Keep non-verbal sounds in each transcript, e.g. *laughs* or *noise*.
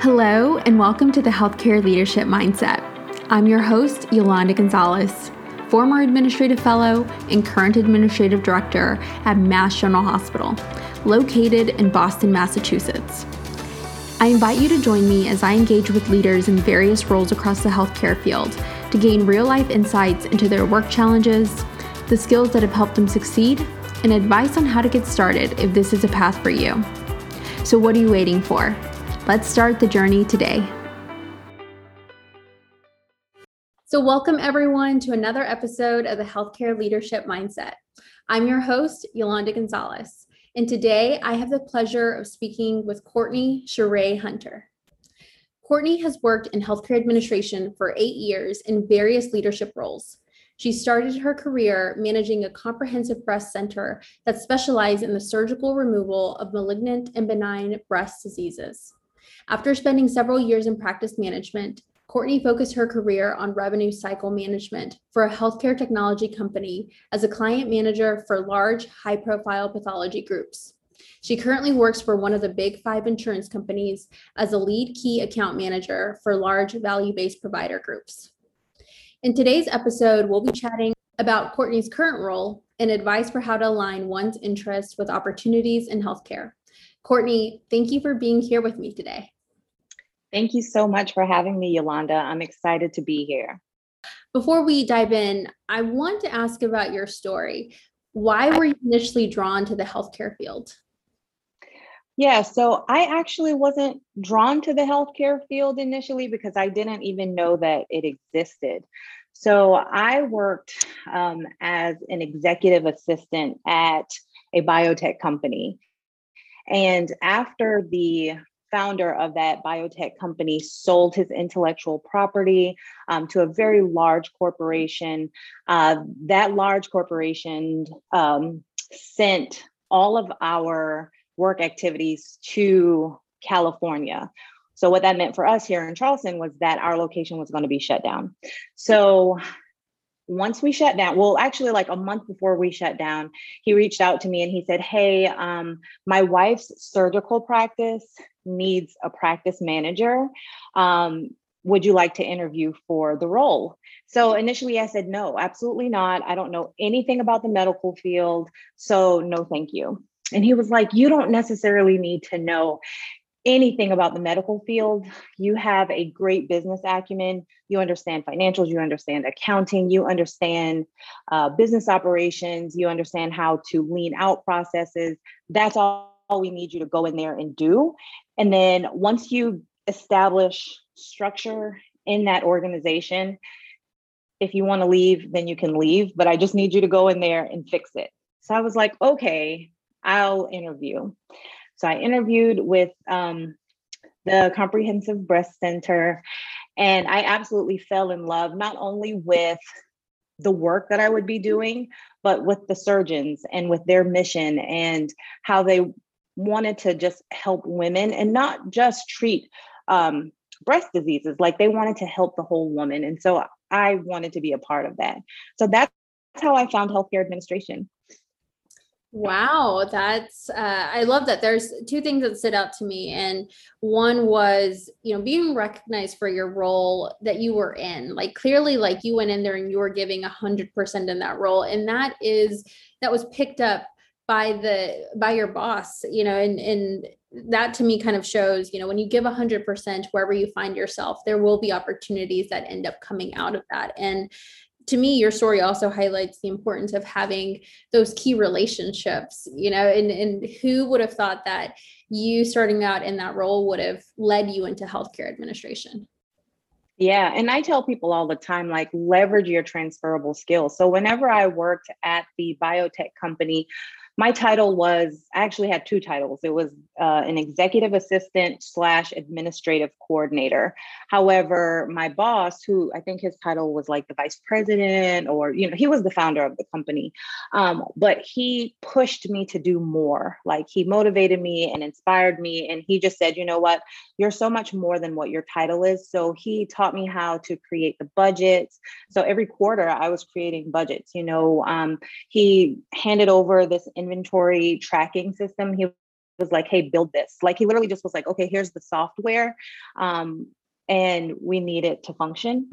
Hello, and welcome to the Healthcare Leadership Mindset. I'm your host, Yolanda Gonzalez, former administrative fellow and current administrative director at Mass General Hospital, located in Boston, Massachusetts. I invite you to join me as I engage with leaders in various roles across the healthcare field to gain real life insights into their work challenges, the skills that have helped them succeed, and advice on how to get started if this is a path for you. So, what are you waiting for? Let's start the journey today. So, welcome everyone to another episode of the Healthcare Leadership Mindset. I'm your host, Yolanda Gonzalez, and today I have the pleasure of speaking with Courtney Sharea Hunter. Courtney has worked in healthcare administration for eight years in various leadership roles. She started her career managing a comprehensive breast center that specialized in the surgical removal of malignant and benign breast diseases. After spending several years in practice management, Courtney focused her career on revenue cycle management for a healthcare technology company as a client manager for large, high profile pathology groups. She currently works for one of the big five insurance companies as a lead key account manager for large value based provider groups. In today's episode, we'll be chatting about Courtney's current role and advice for how to align one's interests with opportunities in healthcare. Courtney, thank you for being here with me today. Thank you so much for having me, Yolanda. I'm excited to be here. Before we dive in, I want to ask about your story. Why were you initially drawn to the healthcare field? Yeah, so I actually wasn't drawn to the healthcare field initially because I didn't even know that it existed. So I worked um, as an executive assistant at a biotech company. And after the founder of that biotech company sold his intellectual property um, to a very large corporation. Uh, that large corporation um, sent all of our work activities to California. So, what that meant for us here in Charleston was that our location was going to be shut down. So, once we shut down, well, actually, like a month before we shut down, he reached out to me and he said, Hey, um, my wife's surgical practice needs a practice manager. Um, would you like to interview for the role? So initially I said, no, absolutely not. I don't know anything about the medical field. So no, thank you. And he was like, you don't necessarily need to know anything about the medical field. You have a great business acumen. You understand financials, you understand accounting, you understand uh, business operations, you understand how to lean out processes. That's all we need you to go in there and do. And then once you establish structure in that organization, if you want to leave, then you can leave, but I just need you to go in there and fix it. So I was like, okay, I'll interview. So I interviewed with um, the Comprehensive Breast Center, and I absolutely fell in love not only with the work that I would be doing, but with the surgeons and with their mission and how they wanted to just help women and not just treat um, breast diseases, like they wanted to help the whole woman. And so I wanted to be a part of that. So that's how I found healthcare administration. Wow, that's uh, I love that. There's two things that stood out to me, and one was you know being recognized for your role that you were in. Like clearly, like you went in there and you were giving a hundred percent in that role, and that is that was picked up by the by your boss. You know, and and that to me kind of shows you know when you give a hundred percent wherever you find yourself, there will be opportunities that end up coming out of that, and to me your story also highlights the importance of having those key relationships you know and and who would have thought that you starting out in that role would have led you into healthcare administration yeah and i tell people all the time like leverage your transferable skills so whenever i worked at the biotech company my title was I actually had two titles. It was uh, an executive assistant slash administrative coordinator. However, my boss, who I think his title was like the vice president, or you know, he was the founder of the company, um, but he pushed me to do more. Like he motivated me and inspired me, and he just said, you know what, you're so much more than what your title is. So he taught me how to create the budgets. So every quarter, I was creating budgets. You know, um, he handed over this inventory tracking system. He was like, hey, build this. Like he literally just was like, okay, here's the software. Um, and we need it to function.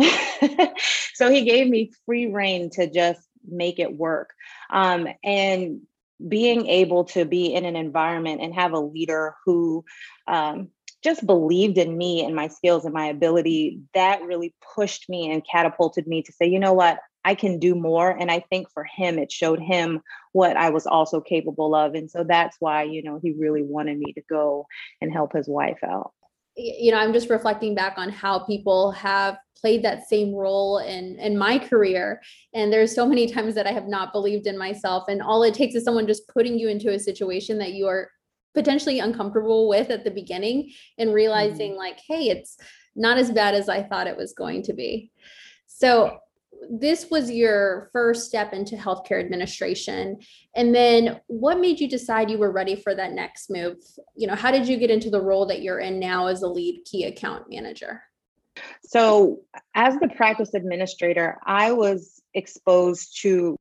*laughs* so he gave me free rein to just make it work. Um, and being able to be in an environment and have a leader who um, just believed in me and my skills and my ability, that really pushed me and catapulted me to say, you know what, I can do more. And I think for him, it showed him what I was also capable of. And so that's why, you know, he really wanted me to go and help his wife out. You know, I'm just reflecting back on how people have played that same role in in my career and there's so many times that I have not believed in myself and all it takes is someone just putting you into a situation that you are potentially uncomfortable with at the beginning and realizing mm-hmm. like hey it's not as bad as I thought it was going to be. So this was your first step into healthcare administration. And then what made you decide you were ready for that next move? You know how did you get into the role that you're in now as a lead key account manager? So as the practice administrator i was exposed to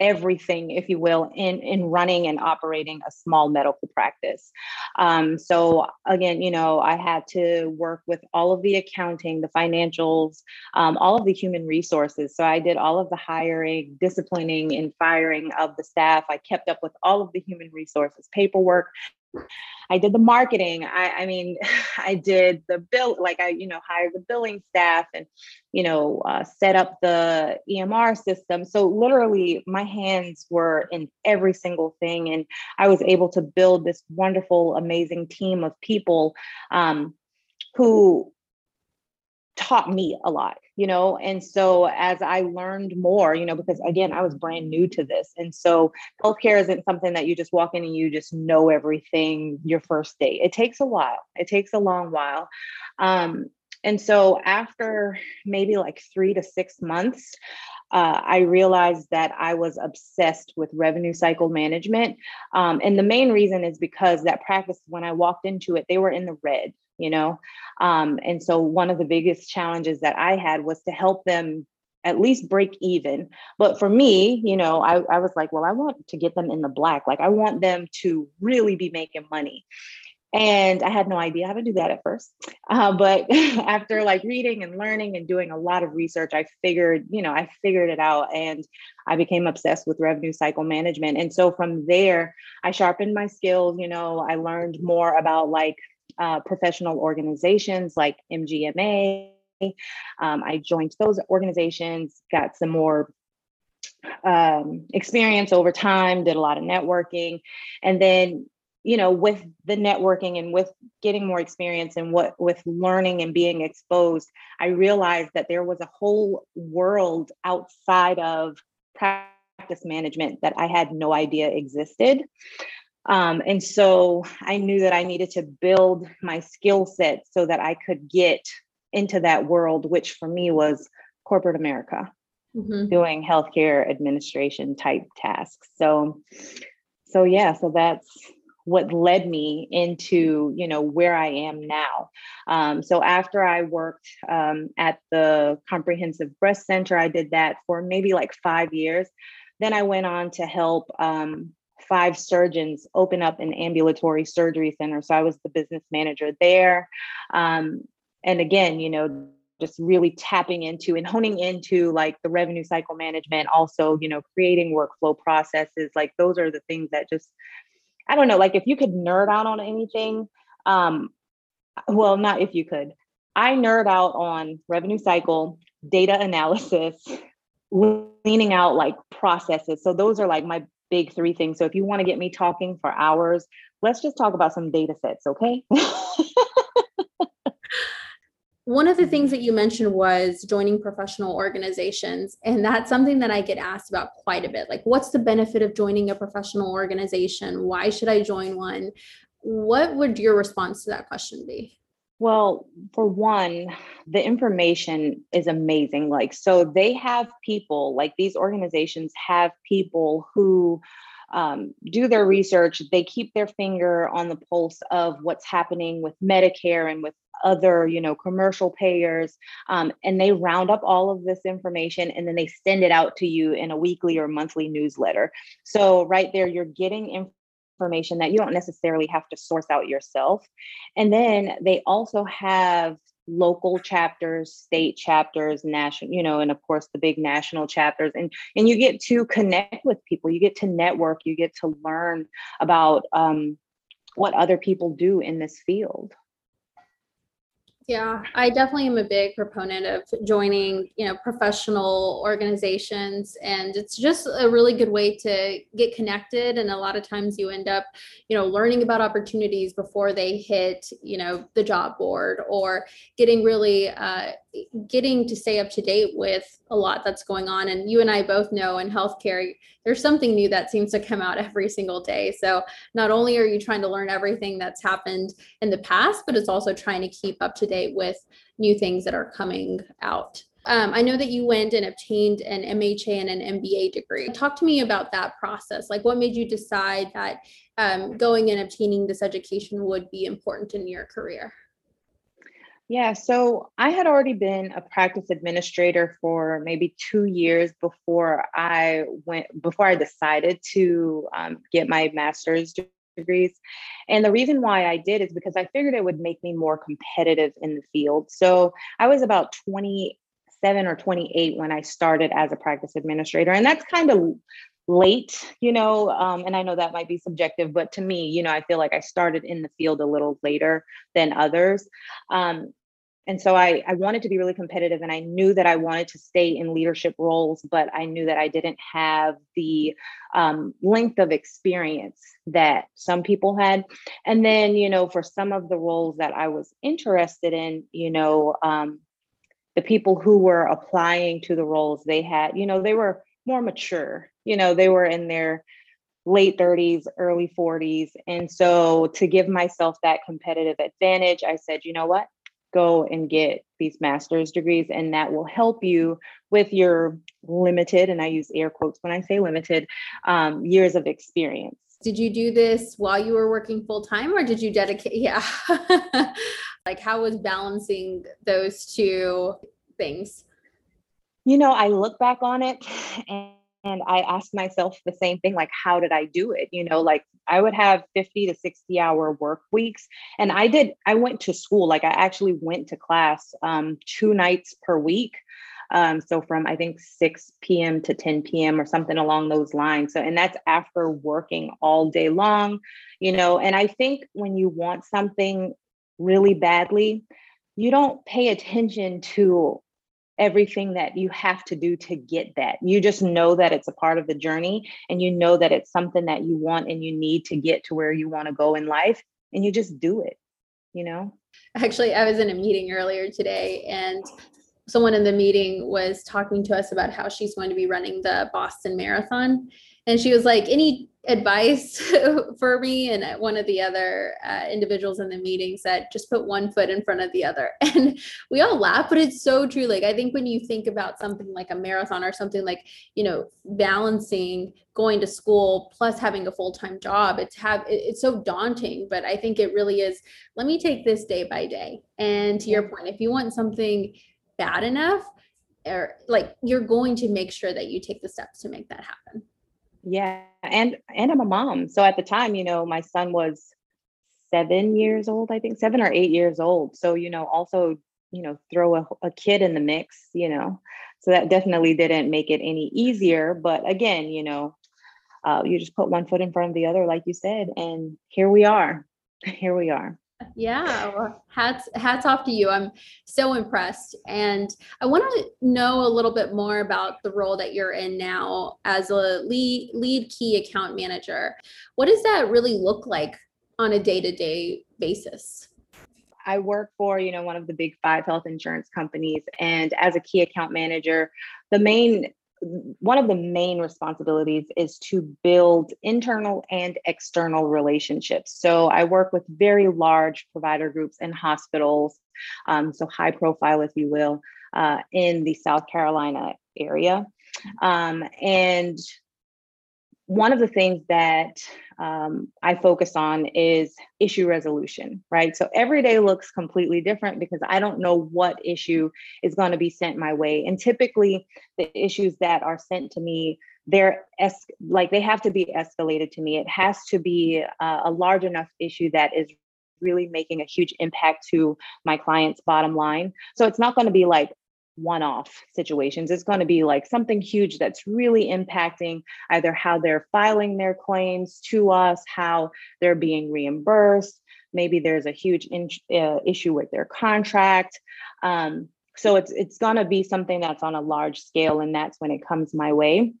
everything, if you will, in in running and operating a small medical practice. Um, so again, you know, I had to work with all of the accounting, the financials, um, all of the human resources. So I did all of the hiring, disciplining, and firing of the staff. I kept up with all of the human resources, paperwork, I did the marketing. I, I mean, *laughs* I did the bill, like I, you know, hired the billing staff and, you know, uh, set up the EMR system. So literally, my hands were in every single thing, and I was able to build this wonderful, amazing team of people um, who taught me a lot you know? And so as i learned more you know because again i was brand new to this. And so healthcare isn't something that you just walk in and you just know everything your first day. It takes a while. It takes a long while. Um, and so after maybe like three to six months uh, I realized that I was obsessed with revenue cycle management. Um, and the main reason is because that practice, when I walked into it, they were in the red you know? Um, and so one of the biggest challenges that i had was to help them at least break even. But for me you know I, I was like well i want to get them in the black. Like i want them to really be making money. And i had no idea how to do that at first. Uh, but *laughs* after like reading and learning and doing a lot of research i figured you know i figured it out and i became obsessed with revenue cycle management. And so from there i sharpened my skills you know i learned more about like uh, professional organizations like MGMA. Um, I joined those organizations, got some more um, experience over time, did a lot of networking. And then, you know, with the networking and with getting more experience and what with learning and being exposed, I realized that there was a whole world outside of practice management that I had no idea existed. Um, and so I knew that I needed to build my skill set so that I could get into that world, which for me was corporate America, mm-hmm. doing healthcare administration type tasks. So, so yeah, so that's what led me into you know where I am now. Um, so after I worked um, at the Comprehensive Breast Center, I did that for maybe like five years. Then I went on to help um, five surgeons open up an ambulatory surgery center. So I was the business manager there. Um, and again, you know, just really tapping into and honing into like the revenue cycle management, also, you know, creating workflow processes. Like those are the things that just, I don't know, like if you could nerd out on anything, um, well, not if you could. I nerd out on revenue cycle, data analysis, *laughs* leaning out like processes. So those are like my big three things. So if you want to get me talking for hours, let's just talk about some data sets, okay? *laughs* One of the things that you mentioned was joining professional organizations. And that's something that I get asked about quite a bit. Like, what's the benefit of joining a professional organization? Why should I join one? What would your response to that question be? Well, for one, the information is amazing. Like, so they have people, like these organizations have people who um, do their research. They keep their finger on the pulse of what's happening with Medicare and with other, you know, commercial payers. Um, and they round up all of this information and then they send it out to you in a weekly or monthly newsletter. So, right there, you're getting information information that you don't necessarily have to source out yourself. And then they also have local chapters state chapters national you know and of course the big national chapters. And and you get to connect with people. You get to network. You get to learn about um, what other people do in this field yeah, I definitely am a big proponent of joining, you know, professional organizations and it's just a really good way to get connected and a lot of times you end up, you know, learning about opportunities before they hit, you know, the job board or getting really uh, getting to stay up to date with a lot that's going on. And you and I both know in healthcare, there's something new that seems to come out *laughs* every single day. So not only are you trying to learn everything that's happened in the past, but it's also trying to keep up to date with new things that are coming out. Um, I know that you went and obtained an MHA and an MBA degree. Talk to me about that process. Like, what made you decide that um, going and obtaining this education would be important in your career? Yeah, so I had already been a practice administrator for maybe two years before I went, before I decided to um, get my master's degrees. And the reason why I did is because I figured it would make me more competitive in the field. So I was about 27 or 28 when I started as a practice administrator. And that's kind of late, you know, um, and I know that might be subjective, but to me, you know, I feel like I started in the field a little later than others. Um, and so I, I wanted to be really competitive and I knew that I wanted to stay in leadership roles, but I knew that I didn't have the um, length of experience that some people had. And then, you know, for some of the roles that I was interested in, you know, um, the people who were applying to the roles they had, you know, they were more mature. You know they were in their late 30s early 40s and so to give myself that competitive advantage i said you know what? Go and get these master's degrees and that will help you with your limited and i use air quotes when i say limited um, years of experience. Did you do this while you were working full time or did you dedicate *laughs* yeah. Like how was balancing those two things you know i look back on it and and I ask myself the same thing like, how did I do it? You know, like I would have 50 to 60 hour work weeks. And I did, I went to school, like I actually went to class um, two nights per week. Um, so from I think 6 p.m. to 10 p.m. or something along those lines. So, and that's after working all day long, you know. And I think when you want something really badly, you don't pay attention to everything that you have to do to get that. You just know that it's a part of the journey and you know that it's something that you want and you need to get to where you want to go in life and you just do it, you know? Actually, I was in a meeting earlier today and someone in the meeting was talking to us about how she's going to be running the Boston Marathon. And she was like any advice *laughs* for me? And one of the other uh, individuals in the meeting said just put one foot in front of the other. *laughs* And we all laugh but it's so true. Like i think when you think about something like a marathon or something like you know balancing going to school plus having a full-time job it's have it's so daunting but i think it really is. Let me take this day by day. And to your point if you want something bad enough or like you're going to make sure that you take the steps to make that happen yeah, and and I'm a mom. So at the time, you know, my son was seven years old, I think, seven or eight years old. So, you know, also, you know, throw a, a kid in the mix, you know. So that definitely didn't make it any easier. But again, you know, uh, you just put one foot in front of the other, like you said, and here we are. *laughs* Here we are. Yeah, well, hats hats off to you. I'm so impressed, and I want to know a little bit more about the role that you're in now as a lead lead key account manager. What does that really look like on a day to day basis? I work for, you know, one of the big five health insurance companies. And as a key account manager, the main one of the main responsibilities is to build internal and external relationships. So I work with very large provider groups and hospitals, um, so high profile, if you will, uh, in the South Carolina area. Um, and one of the things that um, I focus on is issue resolution, right? So every day looks completely different because I don't know what issue is going to be sent my way. And typically, the issues that are sent to me they're es- like they have to be escalated to me. It has to be uh, a large enough issue that is really making a huge impact to my client's bottom line. So it's not going to be like one off situations. It's going to be like something huge that's really impacting either how they're filing their claims to us, how they're being reimbursed. Maybe there's a huge in, uh, issue with their contract. Um, so it's it's going to be something that's on a large scale, and that's when it comes my way.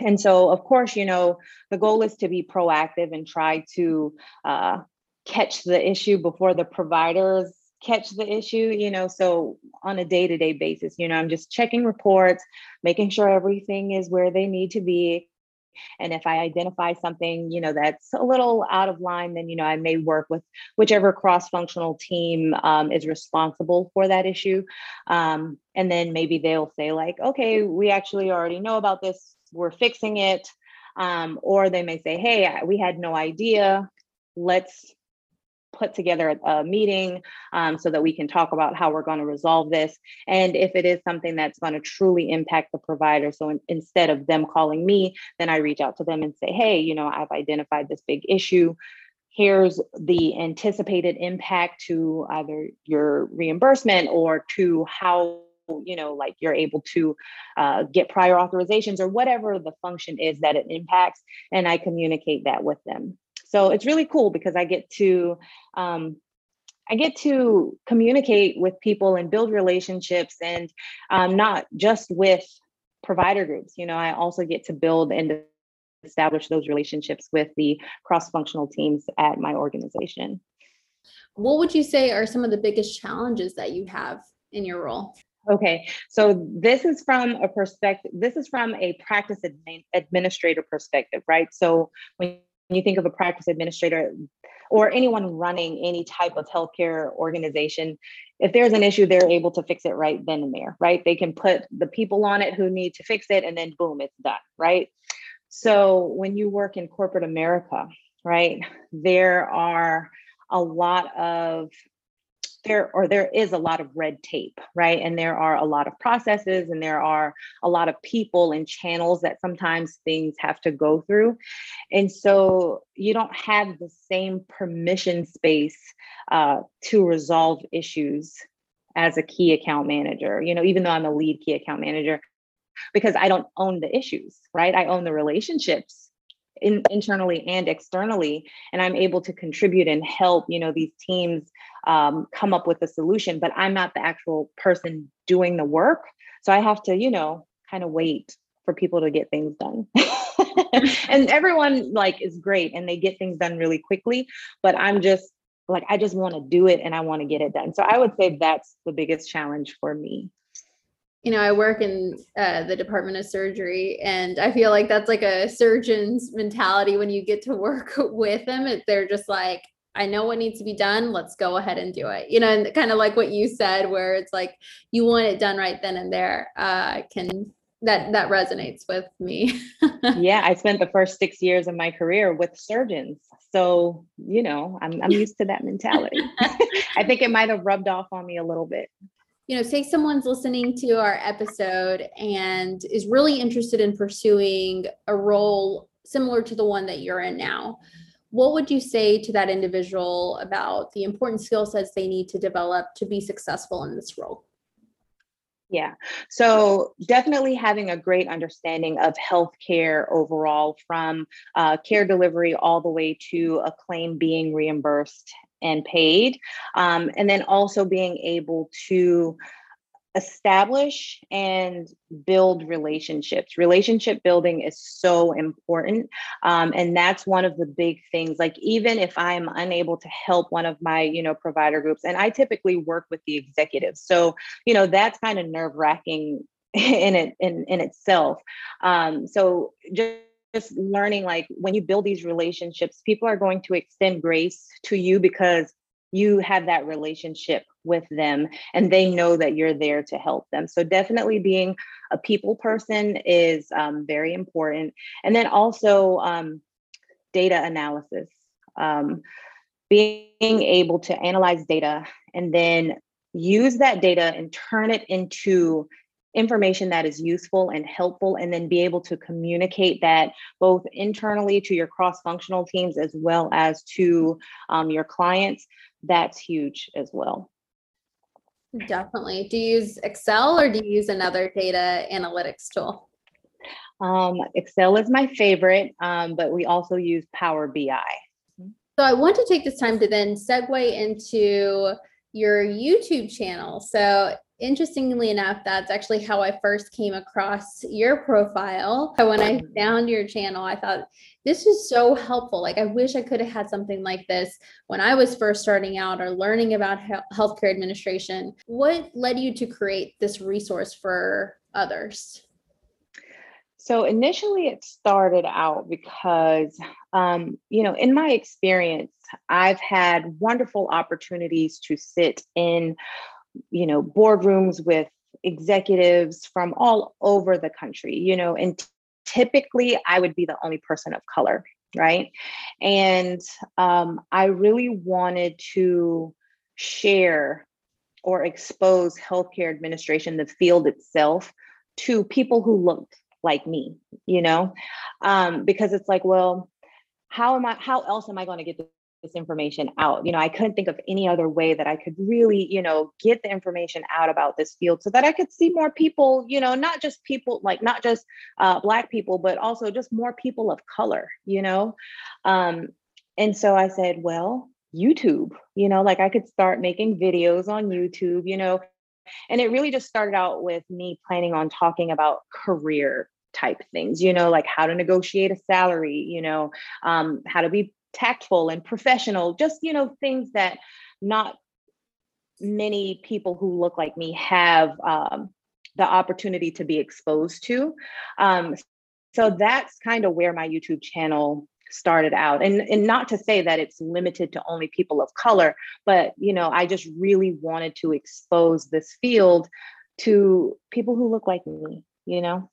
And so, of course, you know, the goal is to be proactive and try to uh, catch the issue before the providers catch the issue you know so on a day-to-day basis you know i'm just checking reports making sure everything is where they need to be. And if i identify something you know that's a little out of line then you know i may work with whichever cross-functional team um, is responsible for that issue. Um, and then maybe they'll say like okay we actually already know about this. We're fixing it. Um, or they may say hey we had no idea. Let's put together a meeting um, so that we can talk about how we're going to resolve this. And if it is something that's going to truly impact the provider, so in, instead of them calling me, then I reach out to them and say, hey, you know, I've identified this big issue. Here's the anticipated impact to either your reimbursement or to how you know like you're able to uh, get prior authorizations or whatever the function is that it impacts and i communicate that with them so it's really cool because I get to um, I get to communicate with people and build relationships, and um, not just with provider groups. You know, I also get to build and establish those relationships with the cross-functional teams at my organization. What would you say are some of the biggest challenges that you have in your role? Okay, so this is from a perspective, this is from a practice admin, administrator perspective, right? So when you think of a practice administrator or anyone running any type of healthcare organization, if there's an issue, they're able to fix it right then and there, right? They can put the people on it who need to fix it and then boom, it's done, right? So when you work in corporate America, right, there are a lot of there or there is a lot of red tape right? And there are a lot of processes and there are a lot of people and channels that sometimes things have to go through. And so you don't have the same permission space uh, to resolve issues as a key account manager you know even though i'm a lead key account manager because i don't own the issues right? I own the relationships in, internally and externally and i'm able to contribute and help you know these teams um, come up with a solution but i'm not the actual person doing the work. So i have to you know kind of wait for people to get things done. *laughs* And everyone like is great and they get things done really quickly but i'm just like i just want to do it and i want to get it done. So i would say that's the biggest challenge for me you know, I work in uh, the Department of Surgery, and I feel like that's like a surgeon's mentality when you get to work *laughs* with them. They're just like, I know what needs to be done. Let's go ahead and do it. You know, and kind of like what you said, where it's like you want it done right then and there. Uh, can that that resonates with me? *laughs* yeah, I spent the first six years of my career with surgeons, so you know, I'm I'm used to that mentality. *laughs* I think it might have rubbed off on me a little bit you know, say someone's listening to our episode and is really interested in pursuing a role similar to the one that you're in now. What would you say to that individual about the important skill sets they need to develop to be successful in this role? Yeah. So definitely having a great understanding of healthcare overall, from uh, care delivery all the way to a claim being reimbursed and paid. Um, and then also being able to establish and build relationships. Relationship building is so important. Um, and that's one of the big things. Like, even if I'm unable to help one of my, you know, provider groups, and I typically work with the executives. So, you know, that's kind of nerve wracking *laughs* in it in, in itself. Um, so just just learning like when you build these relationships, people are going to extend grace to you because you have that relationship with them and they know that you're there to help them. So, definitely being a people person is um, very important. And then also um, data analysis, um, being able to analyze data and then use that data and turn it into information that is useful and helpful, and then be able to communicate that both internally to your cross functional teams as well as to um, your clients, that's huge as well. Definitely. Do you use Excel or do you use another data analytics tool? Um, Excel is my favorite, um, but we also use Power BI. So I want to take this time to then segue into your YouTube channel. So interestingly enough, that's actually how I first came across your profile. When I found your channel, I thought this is so helpful. Like, I wish I could have had something like this when I was first starting out or learning about healthcare administration. What led you to create this resource for others? So initially, it started out because, um, you know, in my experience, I've had wonderful opportunities to sit in, you know, boardrooms with executives from all over the country, you know, and typically I would be the only person of color, right? And um, I really wanted to share or expose healthcare administration, the field itself, to people who looked like me, you know? Um, because it's like, well, how am I, how else am I going to get this information out? You know, I couldn't think of any other way that I could really, you know, get the information out about this field so that I could see more people, you know, not just people, like not just uh, Black people, but also just more people of color, you know? Um, and so I said, well, YouTube, you know, like I could start making videos on YouTube, you know, and it really just started out with me planning on talking about career type things, you know, like how to negotiate a salary, you know, um, how to be tactful and professional, just, you know, things that not many people who look like me have um, the opportunity to be exposed to. Um, so that's kind of where my YouTube channel started out. And and not to say that it's limited to only people of color but you know i just really wanted to expose this field to people who look like me you know?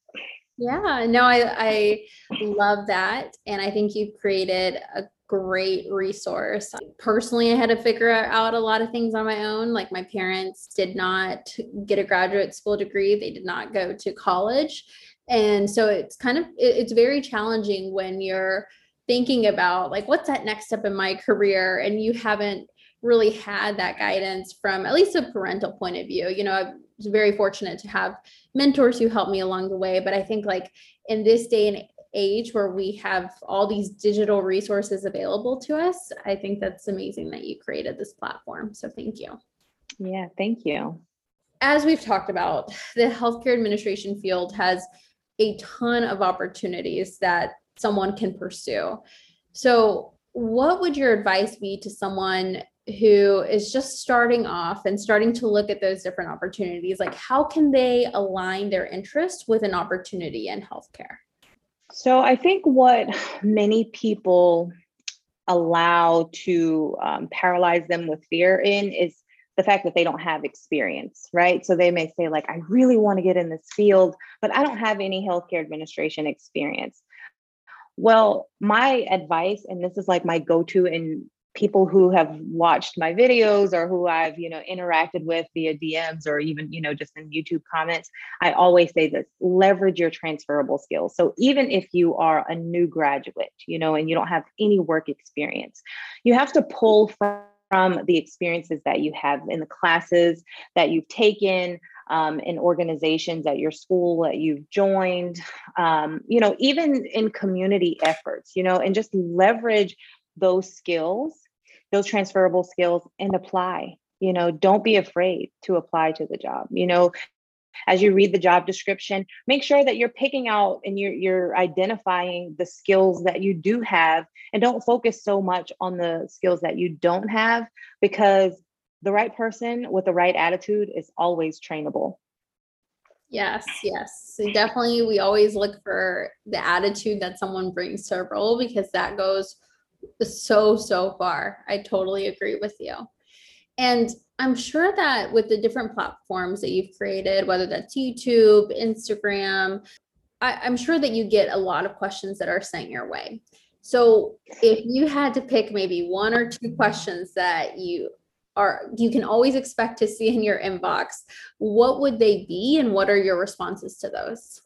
Yeah, no, I I love that, and I think you've created a great resource. Personally, I had to figure out a lot of things on my own. Like my parents did not get a graduate school degree; they did not go to college, and so it's kind of it's very challenging when you're thinking about like what's that next step in my career, and you haven't really had that guidance from at least a parental point of view. You know, I was very fortunate to have mentors who helped me along the way, but I think like in this day and age where we have all these digital resources available to us, I think that's amazing that you created this platform. So thank you. Yeah, thank you. As we've talked about, the healthcare administration field has a ton of opportunities that someone can pursue. So, what would your advice be to someone who is just starting off and starting to look at those different opportunities like how can they align their interest with an opportunity in healthcare so i think what many people allow to um, paralyze them with fear in is the fact that they don't have experience right? So they may say like i really want to get in this field but i don't have any healthcare administration experience. Well my advice and this is like my go-to in people who have watched my videos or who I've, you know, interacted with via DMs or even, you know, just in YouTube comments, I always say this leverage your transferable skills. So even if you are a new graduate, you know, and you don't have any work experience, you have to pull from from the experiences that you have in the classes that you've taken um, in organizations at your school that you've joined um, you know even in community efforts you know and just leverage those skills, those transferable skills, and apply. You know, don't be afraid to apply to the job. You know, as you read the job description, make sure that you're picking out and you're you're identifying the skills that you do have and don't focus so much on the skills that you don't have because the right person with the right attitude is always trainable. Yes, yes. So definitely we always look for the attitude that someone brings to a role because that goes so, so far. I totally agree with you. And I'm sure that with the different platforms that you've created, whether that's YouTube, Instagram, I, am sure that you get a lot of questions that are sent your way. So if you had to pick maybe one or two questions that you are you can always expect to see in your inbox, what would they be and what are your responses to those?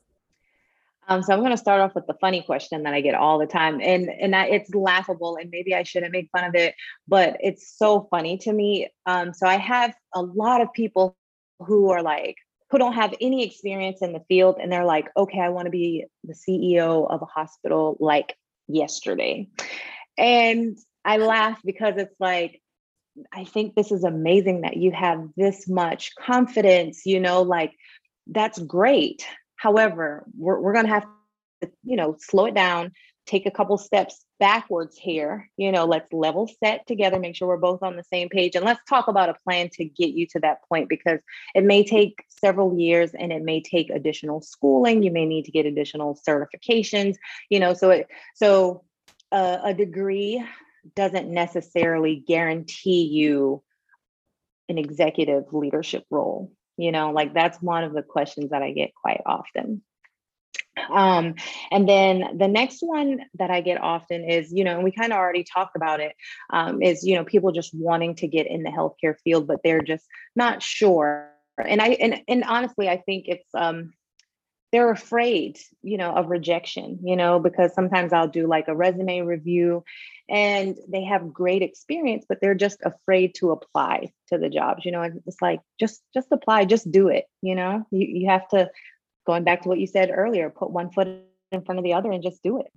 Um, so I'm going to start off with the funny question that I get all the time, and and I, it's laughable, and maybe I shouldn't make fun of it, but it's so funny to me. Um, so I have a lot of people who are like who don't have any experience in the field, and they're like, okay, I want to be the CEO of a hospital like yesterday, and I laugh because it's like I think this is amazing that you have this much confidence, you know, like that's great. However, we're, we're going to have to, you know, slow it down, take a couple steps backwards here. You know, let's level set together, make sure we're both on the same page, and let's talk about a plan to get you to that point because it may take several years and it may take additional schooling. You may need to get additional certifications, you know, so it, so uh, a degree doesn't necessarily guarantee you an executive leadership role. You know, like that's one of the questions that I get quite often. Um, and then the next one that I get often is, you know, and we kind of already talked about it, um, is, you know, people just wanting to get in the healthcare field, but they're just not sure. And I and and honestly, I think it's um they're afraid, you know, of rejection, you know, because sometimes I'll do like a resume review and they have great experience, but they're just afraid to apply to the jobs, you know, it's like just just apply, just do it, you know. You you have to going back to what you said earlier, put one foot in front of the other and just do it.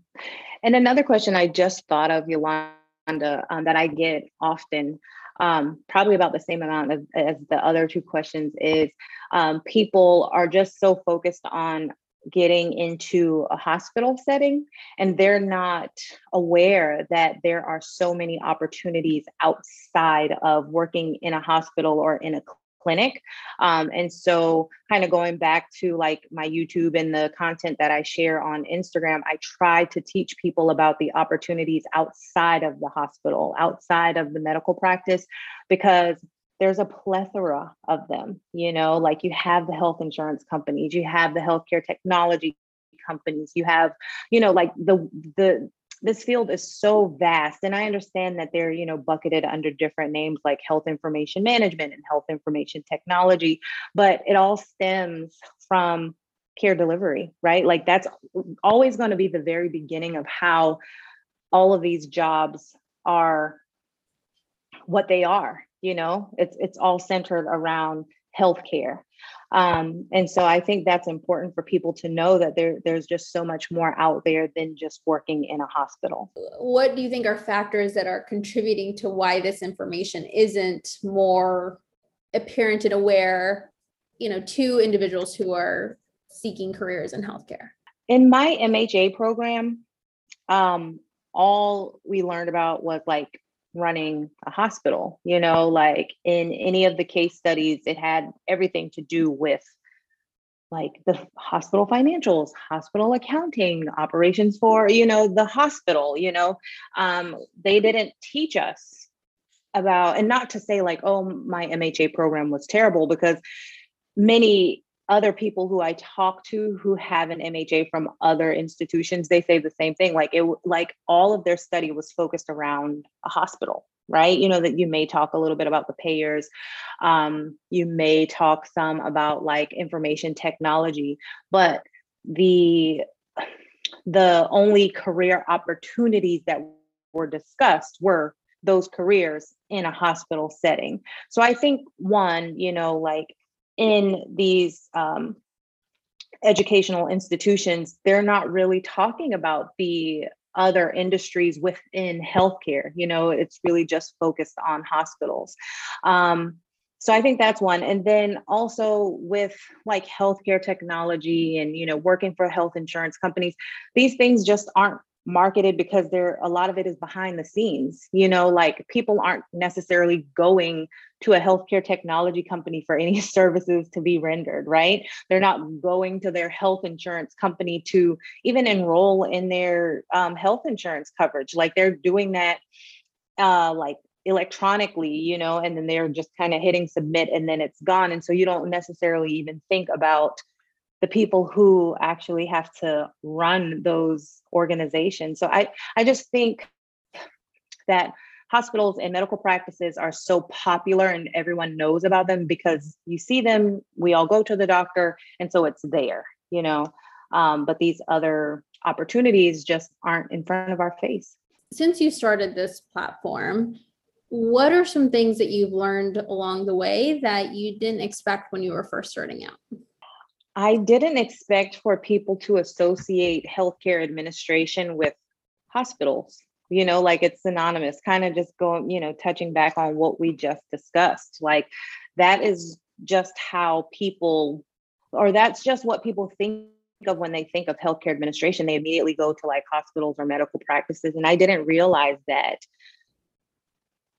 And another question I just thought of, Yolanda, um, that I get often um, probably about the same amount of, as the other two questions is um, people are just so focused on getting into a hospital setting and they're not aware that there are so many opportunities outside of working in a hospital or in a clinic. Um, and so, kind of going back to like my YouTube and the content that I share on Instagram, I try to teach people about the opportunities outside of the hospital, outside of the medical practice, because there's a plethora of them. You know, like you have the health insurance companies, you have the healthcare technology companies you have you know like the the this field is so vast and i understand that they're you know bucketed under different names like health information management and health information technology but it all stems from care delivery right like that's always going to be the very beginning of how all of these jobs are what they are you know it's it's all centered around healthcare um, and so I think that's important for people to know that there, there's just so much more out there than just working in a hospital. What do you think are factors that are contributing to why this information isn't more apparent and aware, you know, to individuals who are seeking careers in healthcare? In my MHA program, um, all we learned about was like running a hospital you know like in any of the case studies it had everything to do with like the hospital financials hospital accounting operations for you know the hospital you know? Um, they didn't teach us about and not to say like oh my mha program was terrible because many other people who I talk to who have an MHA from other institutions, they say the same thing. Like it, like all of their study was focused around a hospital, right? You know that you may talk a little bit about the payers, um, you may talk some about like information technology, but the the only career opportunities that were discussed were those careers in a hospital setting. So I think one, you know, like in these um, educational institutions, they're not really talking about the other industries within healthcare. You know, it's really just focused on hospitals. Um, so I think that's one. And then also with like healthcare technology and, you know, working for health insurance companies, these things just aren't marketed because there a lot of it is behind the scenes you know like people aren't necessarily going to a healthcare technology company for any *laughs* services to be rendered right? They're not going to their health insurance company to even enroll in their um, health insurance coverage. Like they're doing that uh, like electronically you know and then they're just kind of hitting submit and then it's gone. And so you don't necessarily even think about the people who actually have to run those organizations. So I, I just think that hospitals and medical practices are so popular and everyone knows about them because you see them, we all go to the doctor, and so it's there, you know. Um, but these other opportunities just aren't in front of our face. Since you started this platform, what are some things that you've learned along the way that you didn't expect when you were first starting out? I didn't expect for people to associate healthcare administration with hospitals. You know, like it's synonymous, kind of just going, you know, touching back on what we just discussed. Like that is just how people, or that's just what people think of when they think of healthcare administration. They immediately go to like hospitals or medical practices. And I didn't realize that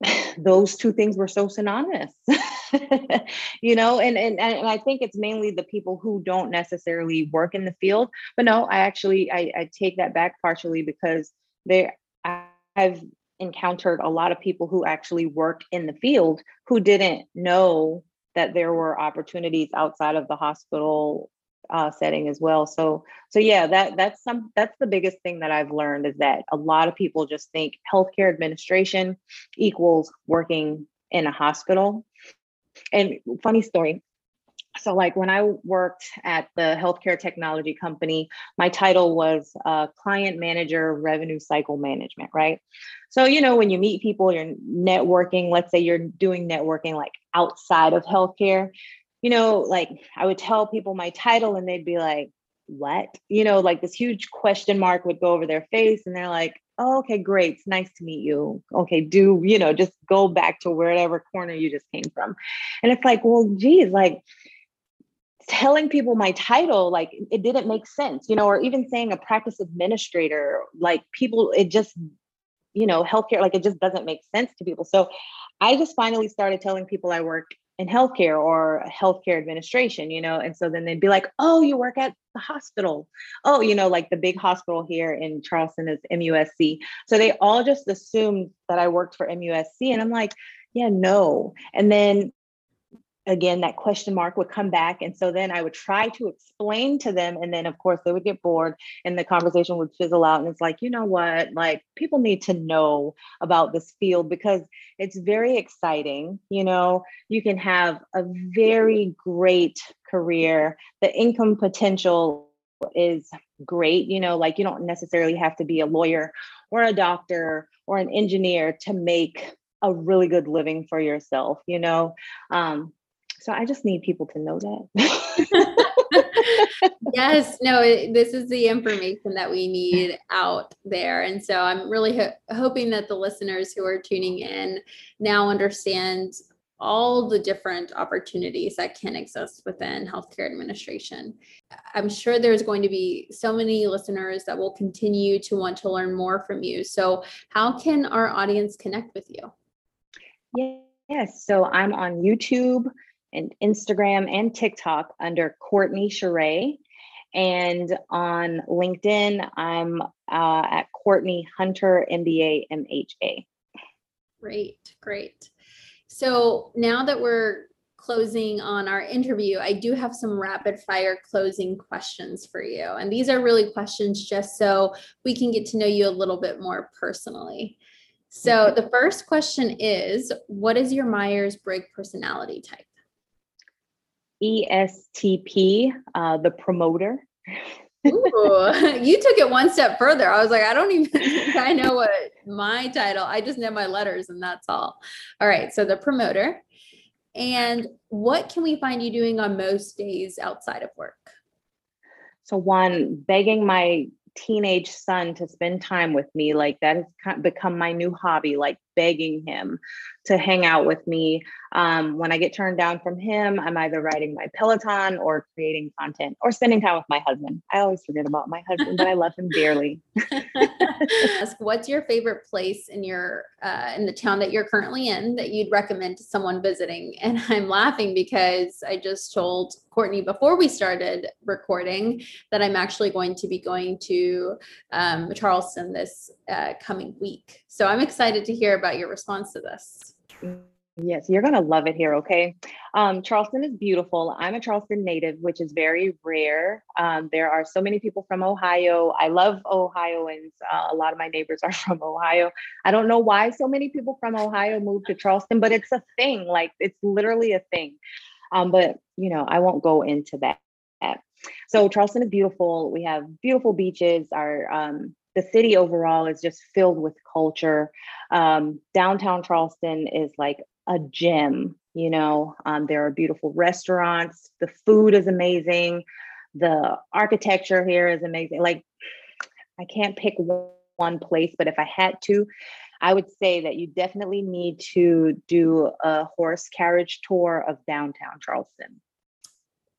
*sighs* those two things were so synonymous *laughs* *laughs* you know and, and and i think it's mainly the people who don't necessarily work in the field but no i actually i, I take that back partially because there i've encountered a lot of people who actually work in the field who didn't know that there were opportunities outside of the hospital uh, setting as well. So so yeah, that that's some that's the biggest thing that I've learned is that a lot of people just think healthcare administration equals working in a hospital. And funny story. So like when I worked at the healthcare technology company, my title was uh, client manager revenue cycle management, right? So you know when you meet people, you're networking. Let's say you're doing networking like outside of healthcare you know, like I would tell people my title and they'd be like, what? You know, like this huge question mark would go over their face and they're like, oh, okay, great. It's nice to meet you. Okay, do, you know, just go back to wherever corner you just came from. And it's like, well, geez, like telling people my title, like it didn't make sense, you know, or even saying a practice administrator, like people, it just, you know, healthcare, like it just doesn't make sense to people. So I just finally started telling people I work in healthcare or healthcare administration, you know, and so then they'd be like, "Oh, you work at the hospital." Oh, you know, like the big hospital here in Charleston is MUSC. So they all just assumed that I worked for MUSC, and I'm like, "Yeah, no." And then again that question mark would come back. And so then i would try to explain to them and then of course they would get bored and the conversation would fizzle out. And it's like you know what? Like people need to know about this field because it's very exciting you know? You can have a very great career. The income potential is great you know? Like you don't necessarily have to be a lawyer or a doctor or an engineer to make a really good living for yourself you know? Um, so I just need people to know that. *laughs* *laughs* yes, no, it, this is the information that we need out there. And so I'm really ho- hoping that the listeners who are tuning in now understand all the different opportunities that can exist within healthcare administration. I'm sure there's going to be so many listeners that will continue to want to learn more from you. So, how can our audience connect with you? Yes, so I'm on YouTube and Instagram and TikTok under Courtney Sharea. And on LinkedIn, I'm uh, at Courtney Hunter, MBA, MHA. Great, great. So now that we're closing on our interview, I do have some rapid fire closing questions for you. And these are really questions just so we can get to know you a little bit more personally. So the first question is What is your Myers Briggs personality type? ESTP, uh, the promoter. Ooh, *laughs* you took it one step further. I was like, I don't even think *laughs* I know what my title. I just know my letters and that's all. All right, so the promoter. And what can we find you doing on most days outside of work? So one, begging my teenage son to spend time with me like that has become my new hobby like begging him to hang out with me. Um, when i get turned down from him i'm either riding my peloton or creating content or spending time with my husband. I always forget about my husband but i love him dearly. *laughs* *laughs* Ask what's your favorite place in your uh, in the town that you're currently in that you'd recommend to someone visiting? *laughs* And i'm laughing because i just told courtney before we started recording that i'm actually going to be going to um, charleston this uh, coming week so i'm excited to hear about your response to this Yes, you're going to love it here. Okay. Um, Charleston is beautiful. I'm a Charleston native, which is very rare. Um, there are so many people from Ohio. I love Ohioans. Uh, a lot of my neighbors *laughs* are from Ohio. I don't know why so many people from Ohio moved to Charleston, but it's a thing. Like it's literally a thing. Um, but you know, I won't go into that. So Charleston is beautiful. We have beautiful beaches. Our um, the city overall is just filled with culture. Um, downtown Charleston is like a gem. You know, um, there are beautiful restaurants. The food is amazing. The architecture here is amazing. Like, I can't pick one place, but if I had to, I would say that you definitely need to do a horse carriage tour of downtown Charleston.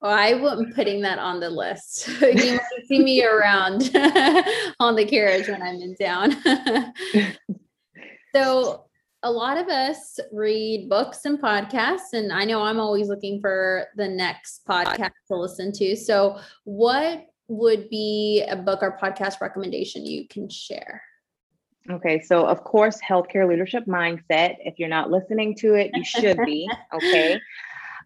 Well, I wasn't putting that on the list. *laughs* you might see me around *laughs* on the carriage when I'm in town. *laughs* so, a lot of us read books and podcasts, and I know I'm always looking for the next podcast to listen to. So, what would be a book or podcast recommendation you can share? Okay, so of course, healthcare leadership mindset. If you're not listening to it, you should be. Okay.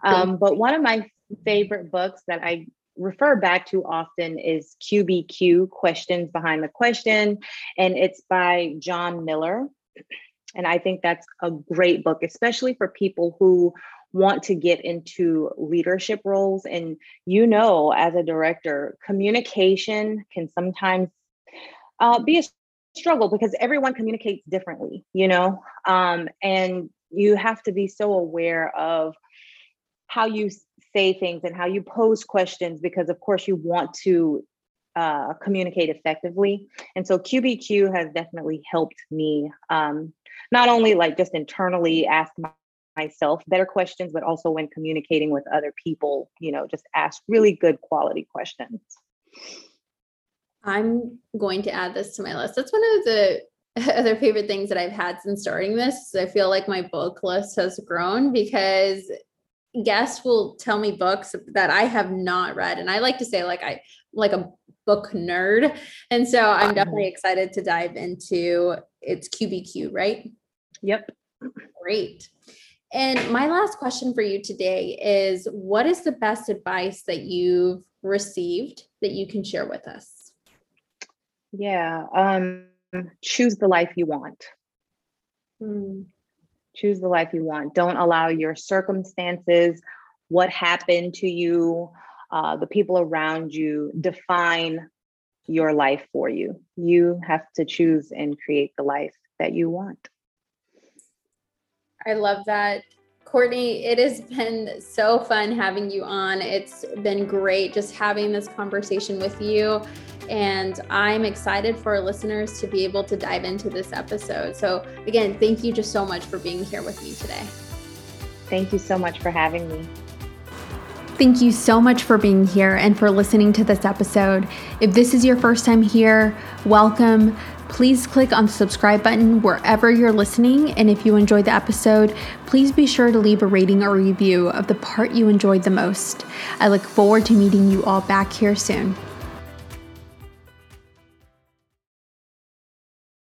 Um, but one of my favorite books that I refer back to often is QBQ Questions Behind the Question, and it's by John Miller. And I think that's a great book, especially for people who want to get into leadership roles. And you know, as a director, communication can sometimes uh, be a struggle because everyone communicates differently, you know, um, and you have to be so aware of how you say things and how you pose questions because of course you want to uh, communicate effectively and so qbq has definitely helped me um, not only like just internally ask my, myself better questions but also when communicating with other people you know just ask really good quality questions i'm going to add this to my list that's one of the *laughs* other favorite things that I've had since starting this. I feel like my book list has grown because guests will tell me books that I have not read. And I like to say like I like a book nerd. And so I'm mm-hmm. definitely excited to dive into it's QBQ, right? Yep. Great. And my last question for you today is what is the best advice that you've received that you can share with us? Yeah, um choose the life you want. Hmm choose the life you want. Don't allow your circumstances, what happened to you, uh, the people around you define your life for you. You have to choose and create the life that you want. I love that. Courtney, it has been so fun having you on. It's been great just having this conversation with you. And I'm excited for our listeners to be able to dive into this episode. So, again, thank you just so much for being here with me today. Thank you so much for having me. Thank you so much for being here and for listening to this episode. If this is your first time here, welcome. Please click on the subscribe button wherever you're listening. And if you enjoyed the episode, please be sure to leave a rating or review of the part you enjoyed the most. I look forward to meeting you all back here soon.